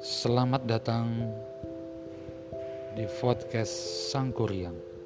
Selamat datang di podcast Sangkuriang.